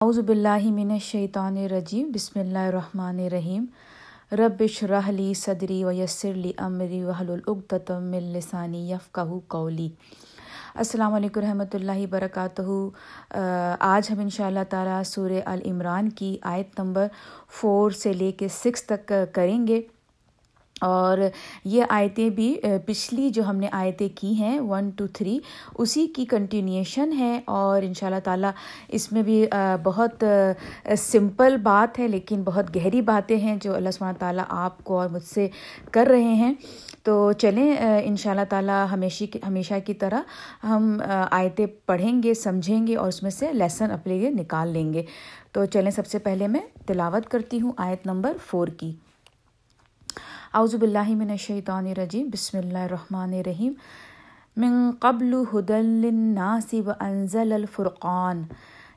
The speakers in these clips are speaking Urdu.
اعوذ باللہ من الشیطان الرجیم، بسم اللہ الرحمن الرحیم۔ رب اشرح لی صدری ویسر لی امری واحلل عقدۃ من لسانی یفقهوا قولی۔ السلام علیکم رحمۃ اللہ وبرکاتہ۔ آج ہم ان شاء اللہ تعالیٰ سورہ العمران کی آیت نمبر فور سے لے کے سکس تک کریں گے۔ اور یہ آیتیں بھی پچھلی جو ہم نے آیتیں کی ہیں ون ٹو تھری اسی کی کنٹینیوشن ہے اور ان شاء اللہ تعالیٰ اس میں بھی بہت سمپل بات ہے لیکن بہت گہری باتیں ہیں جو اللہ سبحانہ تعالیٰ آپ کو اور مجھ سے کر رہے ہیں۔ تو چلیں ان شاء اللہ تعالیٰ ہمیشہ ہمیشہ کی طرح ہم آیتیں پڑھیں گے، سمجھیں گے اور اس میں سے لیسن اپنے لیے نکال لیں گے۔ تو چلیں، سب سے پہلے میں تلاوت کرتی ہوں آیت نمبر فور کی۔ اعوذ باللہ من الشیطان الرجیم، بسم اللہ الرحمن الرحیم. من قبل هدى للناس وانزل الفرقان.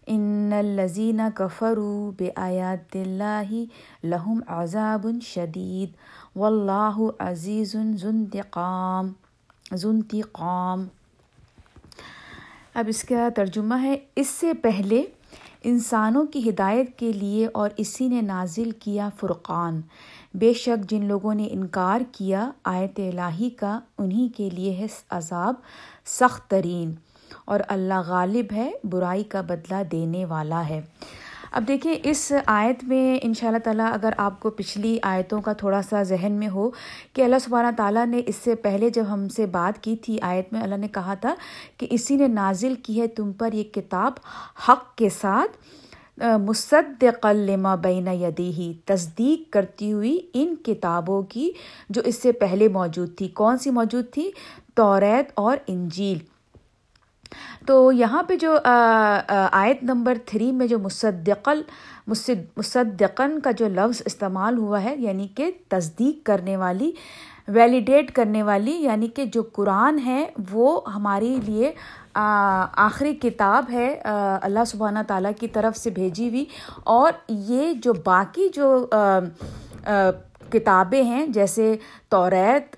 ان الذين كفروا بآيات الله لهم عذاب شدید واللہ عزیز ذو انتقام ذو انتقام. اب اس کا ترجمہ ہے، اس سے پہلے انسانوں کی ہدایت کے لیے اور اسی نے نازل کیا فرقان. بے شک جن لوگوں نے انکار کیا آیت الہی کا، انہی کے لیے ہے عذاب سخت ترین اور اللہ غالب ہے، برائی کا بدلہ دینے والا ہے۔ اب دیکھیں اس آیت میں ان شاء اللہ تعالیٰ اگر آپ کو پچھلی آیتوں کا تھوڑا سا ذہن میں ہو کہ اللہ سبحانہ تعالیٰ نے اس سے پہلے جب ہم سے بات کی تھی آیت میں، اللہ نے کہا تھا کہ اسی نے نازل کی ہے تم پر یہ کتاب حق کے ساتھ۔ مصد لما بین یدی ہی تصدیق کرتی ہوئی ان کتابوں کی، جو اس سے پہلے موجود تھی۔ کون سی موجود تھی؟ توریت اور انجیل۔ تو یہاں پہ جو آیت نمبر تھری میں جو مصدقل مصدقن کا جو لفظ استعمال ہوا ہے یعنی کہ تصدیق کرنے والی ویلیڈیٹ کرنے والی یعنی کہ جو قرآن ہے، وہ ہمارے لیے آخری کتاب ہے اللہ سبحانہ تعالیٰ کی طرف سے بھیجی ہوئی۔ اور یہ جو باقی جو کتابیں ہیں، جیسے توریت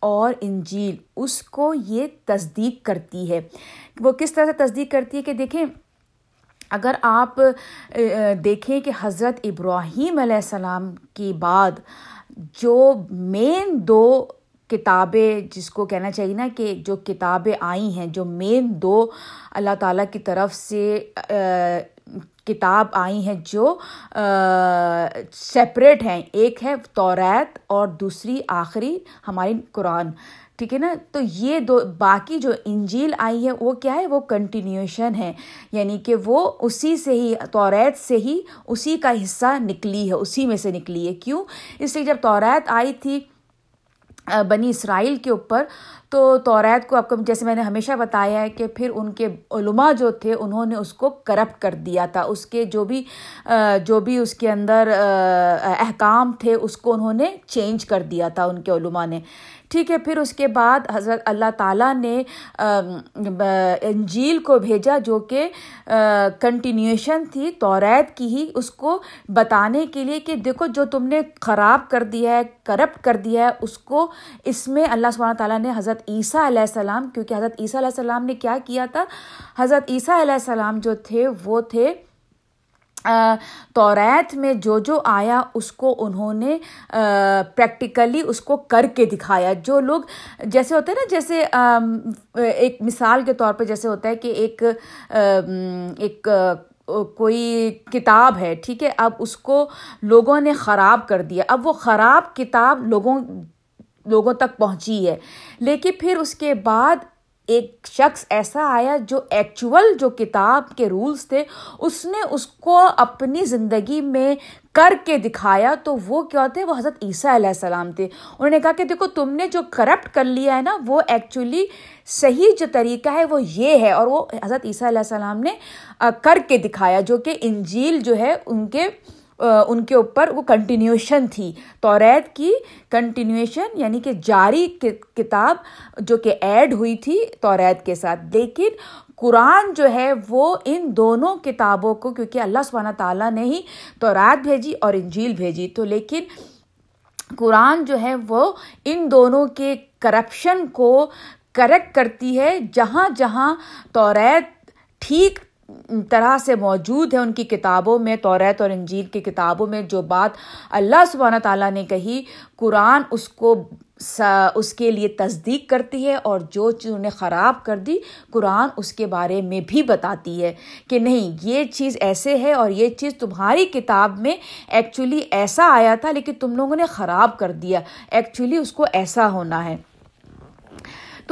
اور انجیل، اس کو یہ تصدیق کرتی ہے۔ وہ کس طرح سے تصدیق کرتی ہے کہ دیکھیں، اگر آپ دیکھیں کہ حضرت ابراہیم علیہ السلام کی بعد جو مین دو کتابیں جس کو کہنا چاہیے نا کہ جو کتابیں آئی ہیں، جو مین دو اللہ تعالیٰ کی طرف سے کتاب آئی ہیں جو سپریٹ ہیں۔ ایک ہے توریت اور دوسری آخری ہماری قرآن۔ ٹھیک ہے نا؟ تو یہ دو، باقی جو انجیل آئی ہے، وہ کیا ہے؟ وہ کنٹینیوشن ہے۔ یعنی کہ وہ اسی سے ہی، توریت سے ہی اسی کا حصہ نکلی ہے، اسی میں سے نکلی ہے۔ کیوں؟ اس لیے جب توریت آئی تھی بنی اسرائیل کے اوپر تو توریت کو آپ کو جیسے میں نے ہمیشہ بتایا ہے کہ پھر ان کے علماء جو تھے، انہوں نے اس کو کرپٹ کر دیا تھا۔ اس کے جو بھی جو بھی اس کے اندر احکام تھے، اس کو انہوں نے چینج کر دیا تھا، ان کے علماء نے۔ ٹھیک ہے، پھر اس کے بعد حضرت اللہ تعالیٰ نے انجیل کو بھیجا جو کہ کنٹینیوشن تھی، توریت کی ہی۔ اس کو بتانے کے لیے کہ دیکھو جو تم نے خراب کر دیا ہے کرپٹ کر دیا ہے، اس کو اس میں اللہ سبحانہ تعالیٰ نے حضرت عیسیٰ علیہ السلام، کیونکہ حضرت عیسیٰ علیہ السلام نے کیا کیا تھا؟ حضرت عیسیٰ علیہ السلام جو تھے، وہ تھے توریت میں جو جو آیا، اس کو انہوں نے پریکٹیکلی اس کو کر کے دکھایا۔ جو لوگ جیسے ہوتے ہیں نا، جیسے ایک مثال کے طور پہ جیسے ہوتا ہے کہ ایک ایک کوئی کتاب ہے، ٹھیک ہے؟ اب اس کو لوگوں نے خراب کر دیا۔ اب وہ خراب کتاب لوگوں لوگوں تک پہنچی ہے۔ لیکن پھر اس کے بعد ایک شخص ایسا آیا جو ایکچول جو کتاب کے رولس تھے، اس نے اس کو اپنی زندگی میں کر کے دکھایا تو وہ کیا تھے؟ وہ حضرت عیسیٰ علیہ السلام تھے۔ انہوں نے کہا کہ دیکھو، تم نے جو کرپٹ کر لیا ہے نا، وہ ایکچولی صحیح جو طریقہ ہے وہ یہ ہے۔ اور وہ حضرت عیسیٰ علیہ السلام نے کر کے دکھایا جو کہ انجیل جو ہے، ان کے ان کے اوپر وہ کنٹینیوشن تھی۔ توریت کی کنٹینیوشن یعنی کہ جاری کتاب جو کہ ایڈ ہوئی تھی توریت کے ساتھ۔ لیکن قرآن جو ہے وہ ان دونوں کتابوں کو، کیونکہ اللہ سبحانہ تعالیٰ نے ہی توریت بھیجی اور انجیل بھیجی۔ تو لیکن قرآن جو ہے وہ ان دونوں کے کرپشن کو کریکٹ کرتی ہے۔ جہاں جہاں توریت ٹھیک طرح سے موجود ہے ان کی کتابوں میں توریت اور انجیل کی کتابوں میں، جو بات اللہ سبحانہ تعالیٰ نے کہی، قرآن اس کو اس کے لیے تصدیق کرتی ہے اور جو چیز انہیں خراب کر دی، قرآن اس کے بارے میں بھی بتاتی ہے کہ نہیں، یہ چیز ایسے ہے اور یہ چیز تمہاری کتاب میں ایکچولی ایسا آیا تھا لیکن تم لوگوں نے خراب کر دیا۔ ایکچولی اس کو ایسا ہونا ہے۔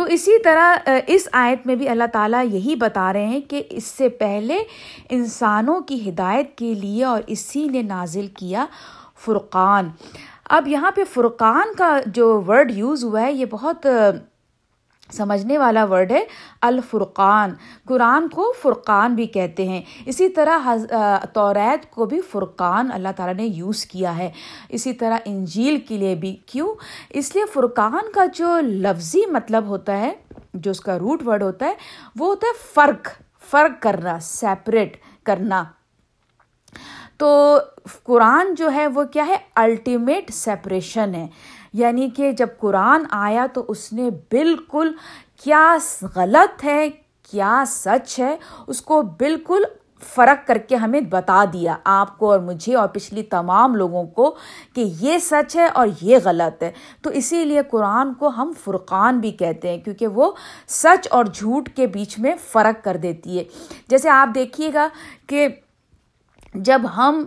تو اسی طرح اس آیت میں بھی اللہ تعالیٰ یہی بتا رہے ہیں کہ اس سے پہلے انسانوں کی ہدایت کے لیے اور اسی نے نازل کیا فرقان۔ اب یہاں پہ فرقان کا جو ورڈ یوز ہوا ہے، یہ بہت سمجھنے والا ورڈ ہے الفرقان۔ قرآن کو فرقان بھی کہتے ہیں۔ اسی طرح توریت کو بھی فرقان اللہ تعالیٰ نے یوز کیا ہے۔ اسی طرح انجیل کے لیے بھی۔ کیوں؟ اس لیے فرقان کا جو لفظی مطلب ہوتا ہے، جو اس کا روٹ ورڈ ہوتا ہے، وہ ہوتا ہے فرق۔ فرق کرنا سیپریٹ کرنا۔ تو قرآن جو ہے، وہ کیا ہے؟ الٹیمیٹ سیپریشن ہے۔ یعنی کہ جب قرآن آیا تو اس نے بالکل کیا غلط ہے، کیا سچ ہے، اس کو بالکل فرق کر کے ہمیں بتا دیا آپ کو اور مجھے اور پچھلی تمام لوگوں کو کہ یہ سچ ہے اور یہ غلط ہے۔ تو اسی لیے قرآن کو ہم فرقان بھی کہتے ہیں کیونکہ وہ سچ اور جھوٹ کے بیچ میں فرق کر دیتی ہے۔ جیسے آپ دیکھیے گا کہ جب ہم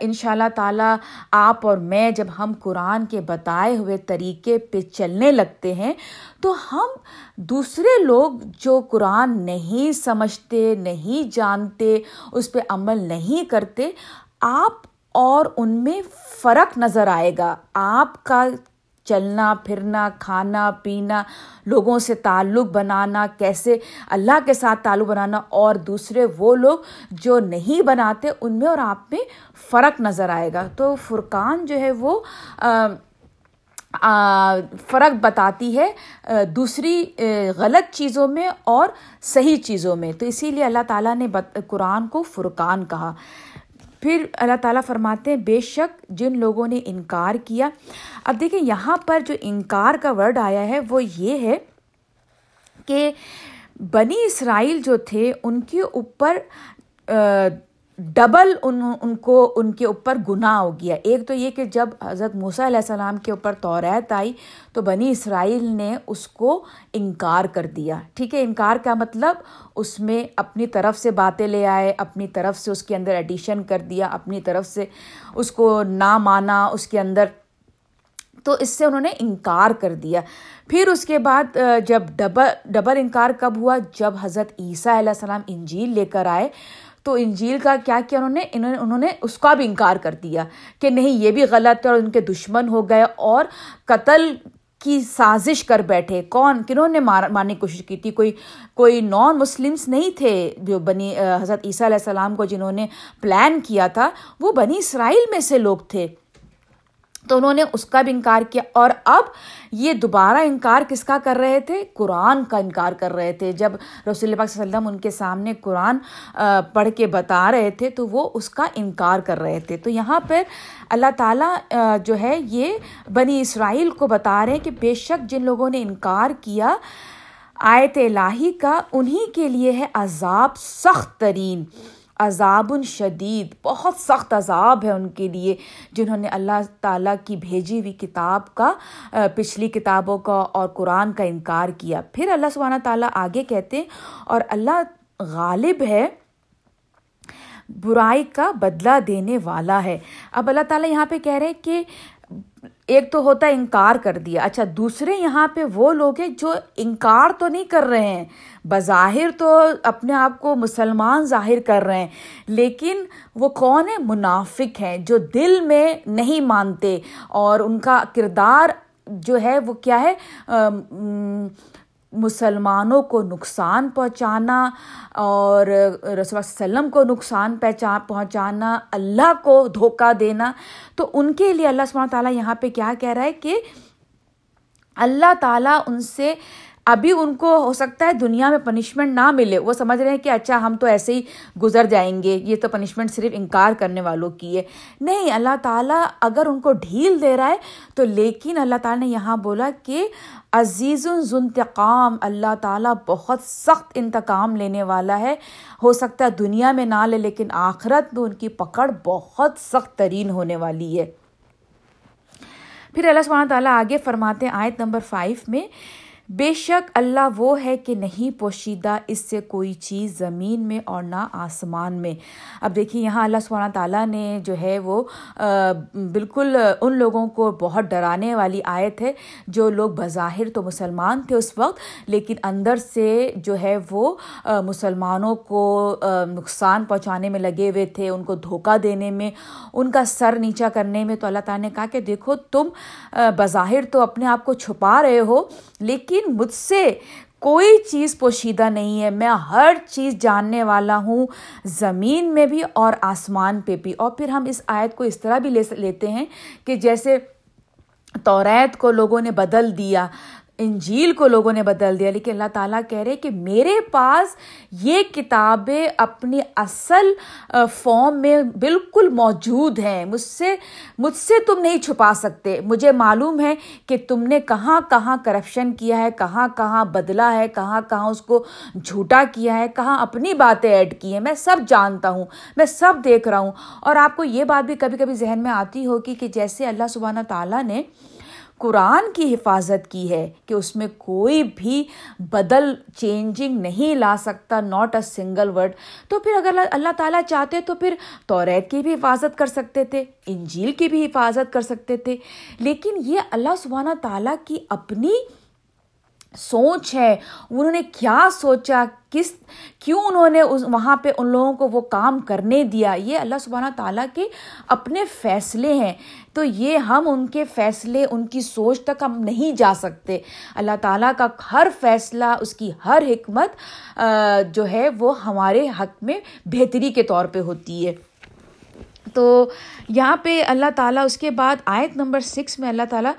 ان شاء اللہ تعالیٰ آپ اور میں جب ہم قرآن کے بتائے ہوئے طریقے پہ چلنے لگتے ہیں، تو ہم دوسرے لوگ جو قرآن نہیں سمجھتے، نہیں جانتے، اس پہ عمل نہیں کرتے، آپ اور ان میں فرق نظر آئے گا۔ آپ کا چلنا، پھرنا، کھانا، پینا، لوگوں سے تعلق بنانا، کیسے اللہ کے ساتھ تعلق بنانا اور دوسرے وہ لوگ جو نہیں بناتے ان میں اور آپ میں فرق نظر آئے گا۔ تو فرقان جو ہے وہ فرق بتاتی ہے دوسری غلط چیزوں میں اور صحیح چیزوں میں۔ تو اسی لیے اللہ تعالیٰ نے قرآن کو فرقان کہا۔ پھر اللہ تعالیٰ فرماتے ہیں، بے شک جن لوگوں نے انکار کیا۔ اب دیکھیں، یہاں پر جو انکار کا ورڈ آیا ہے، وہ یہ ہے کہ بنی اسرائیل جو تھے، ان کے اوپر ڈبل ان ان کو ان کے اوپر گناہ ہو گیا۔ ایک تو یہ کہ جب حضرت موسیٰ علیہ السلام کے اوپر توریت آئی تو بنی اسرائیل نے اس کو انکار کر دیا۔ ٹھیک ہے، انکار کا مطلب اس میں اپنی طرف سے باتیں لے آئے، اپنی طرف سے اس کے اندر ایڈیشن کر دیا، اپنی طرف سے اس کو نہ مانا، اس کے اندر۔ تو اس سے انہوں نے انکار کر دیا۔ پھر اس کے بعد جب ڈبل ڈبل انکار کب ہوا؟ جب حضرت عیسیٰ علیہ السلام انجیل لے کر آئے۔ تو انجیل کا کیا کیا انہوں نے؟ انہوں نے انہوں نے اس کا بھی انکار کر دیا کہ نہیں، یہ بھی غلط ہے اور ان کے دشمن ہو گئے اور قتل کی سازش کر بیٹھے۔ کون؟ کنہوں نے مار مارنے کی کوشش کی تھی؟ کوئی کوئی نان مسلمس نہیں تھے جو بنی حضرت عیسیٰ علیہ السلام کو جنہوں نے پلان کیا تھا، وہ بنی اسرائیل میں سے لوگ تھے۔ تو انہوں نے اس کا بھی انکار کیا۔ اور اب یہ دوبارہ انکار کس کا کر رہے تھے؟ قرآن کا انکار کر رہے تھے۔ جب رسول اللہ صلی اللہ علیہ وسلم ان کے سامنے قرآن پڑھ کے بتا رہے تھے تو وہ اس کا انکار کر رہے تھے۔ تو یہاں پر اللہ تعالیٰ جو ہے، یہ بنی اسرائیل کو بتا رہے ہیں کہ بے شک جن لوگوں نے انکار کیا آیت الہی کا انہیں کے لیے ہے عذاب سخت ترین۔ عذاب شدید، بہت سخت عذاب ہے ان کے لیے، جنہوں نے اللہ تعالیٰ کی بھیجی ہوئی کتاب کا پچھلی کتابوں کا اور قرآن کا انکار کیا۔ پھر اللہ سبحانہ تعالیٰ آگے کہتے ہیں، اور اللہ غالب ہے، برائی کا بدلہ دینے والا ہے۔ اب اللہ تعالیٰ یہاں پہ کہہ رہے ہیں کہ ایک تو ہوتا ہے انکار کر دیا۔ اچھا دوسرے یہاں پہ وہ لوگ ہیں جو انکار تو نہیں کر رہے ہیں، بظاہر تو اپنے آپ کو مسلمان ظاہر کر رہے ہیں، لیکن وہ کون ہے منافق ہیں جو دل میں نہیں مانتے اور ان کا کردار جو ہے وہ کیا ہے؟ مسلمانوں کو نقصان پہنچانا اور رسول وسلم کو نقصان پہنچانا، اللہ کو دھوکہ دینا۔ تو ان کے لیے اللہ سبحانہ تعالیٰ یہاں پہ کیا کہہ رہا ہے کہ اللہ تعالیٰ ان سے ابھی ان کو ہو سکتا ہے دنیا میں پنشمنٹ نہ ملے۔ وہ سمجھ رہے ہیں کہ اچھا ہم تو ایسے ہی گزر جائیں گے۔ یہ تو پنشمنٹ صرف انکار کرنے والوں کی ہے۔ نہیں، اللہ تعالیٰ اگر ان کو ڈھیل دے رہا ہے، تو لیکن اللہ تعالیٰ نے یہاں بولا کہ عزیز ذنتقام اللہ تعالیٰ بہت سخت انتقام لینے والا ہے۔ ہو سکتا ہے دنیا میں نہ لے، لیکن آخرت میں ان کی پکڑ بہت سخت ترین ہونے والی ہے۔ پھر اللہ سبحانہ تعالیٰ آگے فرماتے ہیں آیت نمبر فائیو میں بے شک اللہ وہ ہے کہ نہیں پوشیدہ اس سے کوئی چیز زمین میں اور نہ آسمان میں۔ اب دیکھیے یہاں اللہ سبحانہ تعالیٰ نے جو ہے وہ بالکل ان لوگوں کو بہت ڈرانے والی آیت ہے جو لوگ بظاہر تو مسلمان تھے اس وقت، لیکن اندر سے جو ہے وہ مسلمانوں کو نقصان پہنچانے میں لگے ہوئے تھے، ان کو دھوکہ دینے میں، ان کا سر نیچا کرنے میں۔ تو اللہ تعالیٰ نے کہا کہ دیکھو، تم بظاہر تو اپنے آپ کو چھپا رہے ہو لیکن مجھ سے کوئی چیز پوشیدہ نہیں ہے۔ میں ہر چیز جاننے والا ہوں، زمین میں بھی اور آسمان پہ بھی۔ اور پھر ہم اس آیت کو اس طرح بھی لے لیتے ہیں کہ جیسے توریت کو لوگوں نے بدل دیا انجیل کو لوگوں نے بدل دیا، لیکن اللہ تعالیٰ کہہ رہے کہ میرے پاس یہ کتابیں اپنی اصل فارم میں بالکل موجود ہیں۔ مجھ سے مجھ سے تم نہیں چھپا سکتے۔ مجھے معلوم ہے کہ تم نے کہاں کہاں کرپشن کیا ہے، کہاں کہاں بدلا ہے، کہاں کہاں اس کو جھوٹا کیا ہے، کہاں اپنی باتیں ایڈ کی ہیں۔ میں سب جانتا ہوں، میں سب دیکھ رہا ہوں۔ اور آپ کو یہ بات بھی کبھی کبھی ذہن میں آتی ہوگی کہ جیسے اللہ سبحانہ تعالیٰ نے قرآن کی حفاظت کی ہے کہ اس میں کوئی بھی بدل چینجنگ نہیں لا سکتا ناٹ اے سنگل ورڈ تو پھر اگر اللہ تعالیٰ چاہتے تو پھر توریت کی بھی حفاظت کر سکتے تھے، انجیل کی بھی حفاظت کر سکتے تھے. لیکن یہ اللہ سبحانہ تعالیٰ کی اپنی سوچ ہے، انہوں نے کیا سوچا، کس، کیوں انہوں نے اس، وہاں پہ ان لوگوں کو وہ کام کرنے دیا؟ یہ اللہ سبحانہ تعالیٰ کے اپنے فیصلے ہیں۔ تو یہ ہم ان کے فیصلے، ان کی سوچ تک ہم نہیں جا سکتے۔ اللہ تعالیٰ کا ہر فیصلہ، اس کی ہر حکمت جو ہے، وہ ہمارے حق میں بہتری کے طور پہ ہوتی ہے۔ تو یہاں پہ اللہ تعالیٰ اس کے بعد آیت نمبر سکس میں اللہ تعالیٰ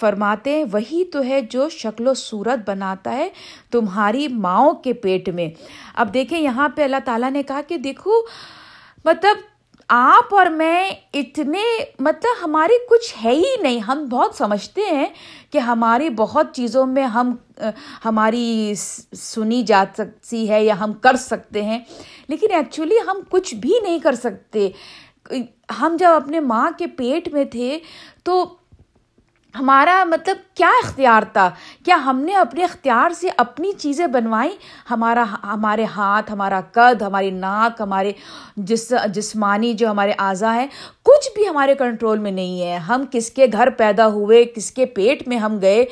فرماتے ہیں، وہی تو ہے جو شکل و صورت بناتا ہے تمہاری ماؤں کے پیٹ میں۔ اب دیکھیں، یہاں پہ اللہ تعالیٰ نے کہا کہ دیکھو مطلب آپ اور میں اتنے مطلب ہماری کچھ ہے ہی نہیں۔ ہم بہت سمجھتے ہیں کہ ہماری بہت چیزوں میں ہم، ہماری سنی جا سکتی ہے یا ہم کر سکتے ہیں، لیکن ایکچولی ہم کچھ بھی نہیں کر سکتے۔ ہم جب اپنے ماں کے پیٹ میں تھے تو ہمارا مطلب کیا اختیار تھا؟ کیا ہم نے اپنے اختیار سے اپنی چیزیں بنوائیں؟ ہمارا ہمارے ہاتھ، ہمارا قد، ہماری ناک، ہمارے جس جسمانی جو ہمارے اعضا ہیں کچھ بھی ہمارے کنٹرول میں نہیں ہے۔ ہم کس کے گھر پیدا ہوئے، کس کے پیٹ میں ہم گئے۔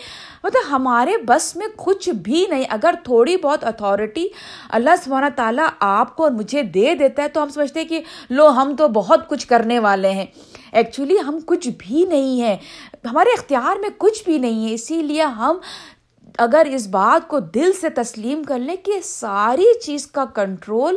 مطلب ہمارے بس میں کچھ بھی نہیں۔ اگر تھوڑی بہت اتھارٹی اللہ سبحانہ تعالیٰ آپ کو اور مجھے دے دیتا ہے تو ہم سمجھتے ہیں کہ لو، ہم تو بہت کچھ کرنے والے ہیں۔ ایکچولی ہم کچھ بھی نہیں ہیں۔ ہمارے اختیار میں کچھ بھی نہیں ہے۔ اسی لیے ہم اگر اس بات کو دل سے تسلیم کر لیں کہ ساری چیز کا کنٹرول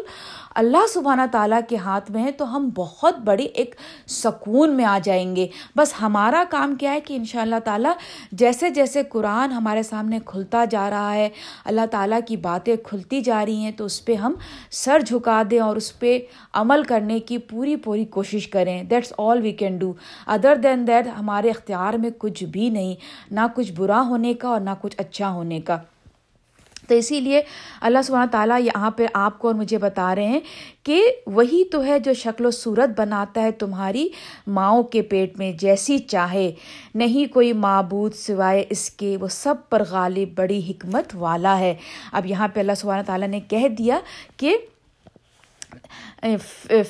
اللہ سبحانہ تعالیٰ کے ہاتھ میں ہے تو ہم بہت بڑی ایک سکون میں آ جائیں گے۔ بس ہمارا کام کیا ہے کہ ان شاء اللہ تعالیٰ جیسے جیسے قرآن ہمارے سامنے کھلتا جا رہا ہے، اللہ تعالیٰ کی باتیں کھلتی جا رہی ہیں تو اس پہ ہم سر جھکا دیں اور اس پہ عمل کرنے کی پوری پوری کوشش کریں۔ That's all we can do other than that ہمارے اختیار میں کچھ بھی نہیں، نہ کچھ برا ہونے کا اور نہ کچھ اچھا ہونے کا۔ تو اسی لیے اللہ سبحانہ تعالیٰ یہاں پہ آپ کو اور مجھے بتا رہے ہیں کہ وہی تو ہے جو شکل و صورت بناتا ہے تمہاری ماؤں کے پیٹ میں جیسی چاہے۔ نہیں کوئی معبود سوائے اس کے، وہ سب پر غالب بڑی حکمت والا ہے۔ اب یہاں پہ اللہ سبحانہ تعالیٰ نے کہہ دیا کہ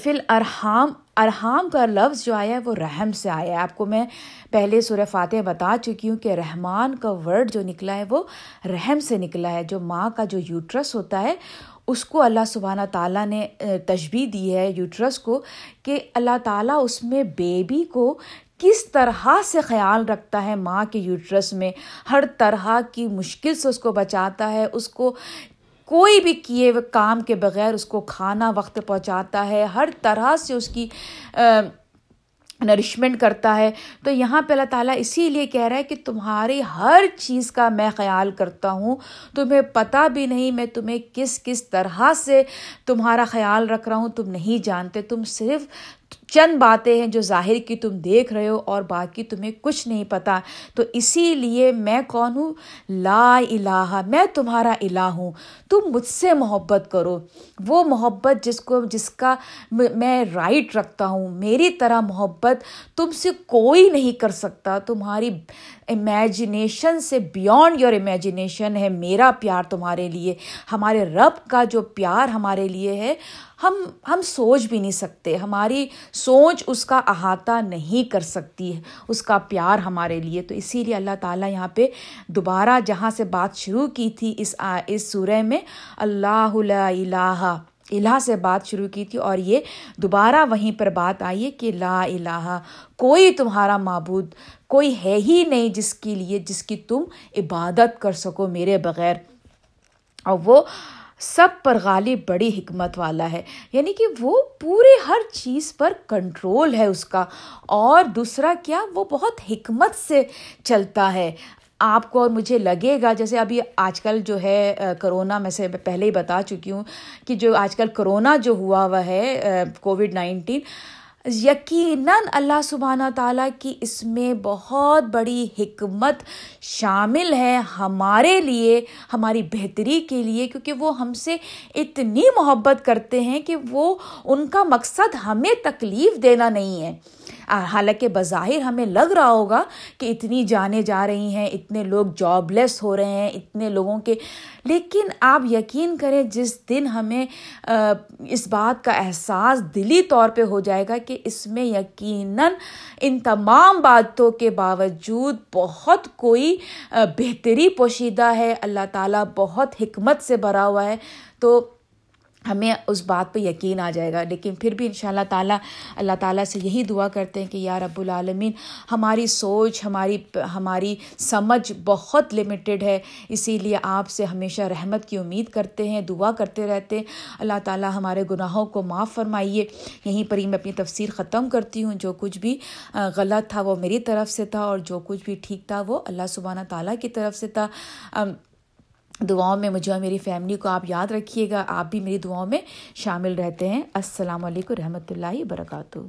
فل ارحام ارحام کا لفظ جو آیا ہے وہ رحم سے آیا ہے۔ آپ کو میں پہلے سورہ فاتح بتا چکی ہوں کہ رحمان کا ورڈ جو نکلا ہے وہ رحم سے نکلا ہے۔ جو ماں کا جو یوٹرس ہوتا ہے، اس کو اللہ سبحانہ تعالیٰ نے تشبیح دی ہے یوٹرس کو کہ اللہ تعالیٰ اس میں بیبی کو کس طرح سے خیال رکھتا ہے ماں کے یوٹرس میں۔ ہر طرح کی مشکل سے اس کو بچاتا ہے، اس کو کوئی بھی کیے ہوئے کام کے بغیر اس کو کھانا وقت پہنچاتا ہے، ہر طرح سے اس کی نرشمنٹ کرتا ہے۔ تو یہاں پہ اللہ تعالیٰ اسی لیے کہہ رہا ہے کہ تمہاری ہر چیز کا میں خیال کرتا ہوں۔ تمہیں پتہ بھی نہیں میں تمہیں کس کس طرح سے تمہارا خیال رکھ رہا ہوں، تم نہیں جانتے، تم صرف چند باتیں ہیں جو ظاہر کی تم دیکھ رہے ہو اور باقی تمہیں کچھ نہیں پتہ تو اسی لیے میں کون ہوں؟ لا الہ، میں تمہارا الہ ہوں۔ تم مجھ سے محبت کرو۔ وہ محبت جس کو، جس کا میں رائٹ رکھتا ہوں۔ میری طرح محبت تم سے کوئی نہیں کر سکتا۔ تمہاری امیجنیشن سے بیونڈ یور امیجنیشن ہے، میرا پیار تمہارے لیے، ہمارے رب کا جو پیار ہمارے لیے ہے، ہم ہم سوچ بھی نہیں سکتے، ہماری سوچ اس کا احاطہ نہیں کر سکتی ہے، اس کا پیار ہمارے لیے۔ تو اسی لیے اللہ تعالیٰ یہاں پہ دوبارہ جہاں سے بات شروع کی تھی اس اس سورہ میں، اللہ الہ الہ سے بات شروع کی تھی اور یہ دوبارہ وہیں پر بات آئی ہے کہ لا الہ، کوئی تمہارا معبود کوئی ہے ہی نہیں جس کے لیے جس کی تم عبادت کر سکو میرے بغیر۔ اور وہ سب پر غالب بڑی حکمت والا ہے۔ یعنی کہ وہ پورے ہر چیز پر کنٹرول ہے اس کا۔ اور دوسرا کیا؟ وہ بہت حکمت سے چلتا ہے۔ آپ کو اور مجھے لگے گا، جیسے ابھی آج کل جو ہے کرونا میں سے پہلے ہی بتا چکی ہوں کہ جو آج کل کرونا جو ہوا ہوا ہے کووڈ نائنٹین یقیناً اللہ سبحانہ تعالیٰ کی اس میں بہت بڑی حکمت شامل ہے ہمارے لیے، ہماری بہتری کے لیے، کیونکہ وہ ہم سے اتنی محبت کرتے ہیں کہ وہ ان کا مقصد ہمیں تکلیف دینا نہیں ہے۔ حالانکہ بظاہر ہمیں لگ رہا ہوگا کہ اتنی جانیں جا رہی ہیں، اتنے لوگ جاب لیس ہو رہے ہیں، اتنے لوگوں کے۔ لیکن آپ یقین کریں، جس دن ہمیں اس بات کا احساس دلی طور پہ ہو جائے گا کہ اس میں یقیناً ان تمام باتوں کے باوجود بہت کوئی بہتری پوشیدہ ہے۔ اللہ تعالیٰ بہت حکمت سے بھرا ہوا ہے۔ تو ہمیں اس بات پہ یقین آ جائے گا۔ لیکن پھر بھی ان شاء اللہ تعالیٰ اللہ تعالیٰ سے یہی دعا کرتے ہیں کہ یا رب العالمین، ہماری سوچ، ہماری ہماری سمجھ بہت لمیٹیڈ ہے۔ اسی لیے آپ سے ہمیشہ رحمت کی امید کرتے ہیں، دعا کرتے رہتے ہیں۔ اللہ تعالیٰ ہمارے گناہوں کو معاف فرمائیے۔ یہیں پر ہی میں اپنی تفسیر ختم کرتی ہوں۔ جو کچھ بھی غلط تھا وہ میری طرف سے تھا اور جو کچھ بھی ٹھیک تھا وہ اللہ سبحانہ تعالیٰ کی طرف سے تھا۔ دعاؤں میں مجھے اور میری فیملی کو آپ یاد رکھیے گا، آپ بھی میری دعاؤں میں شامل رہتے ہیں۔ السلام علیکم رحمۃ اللہ وبرکاتہ۔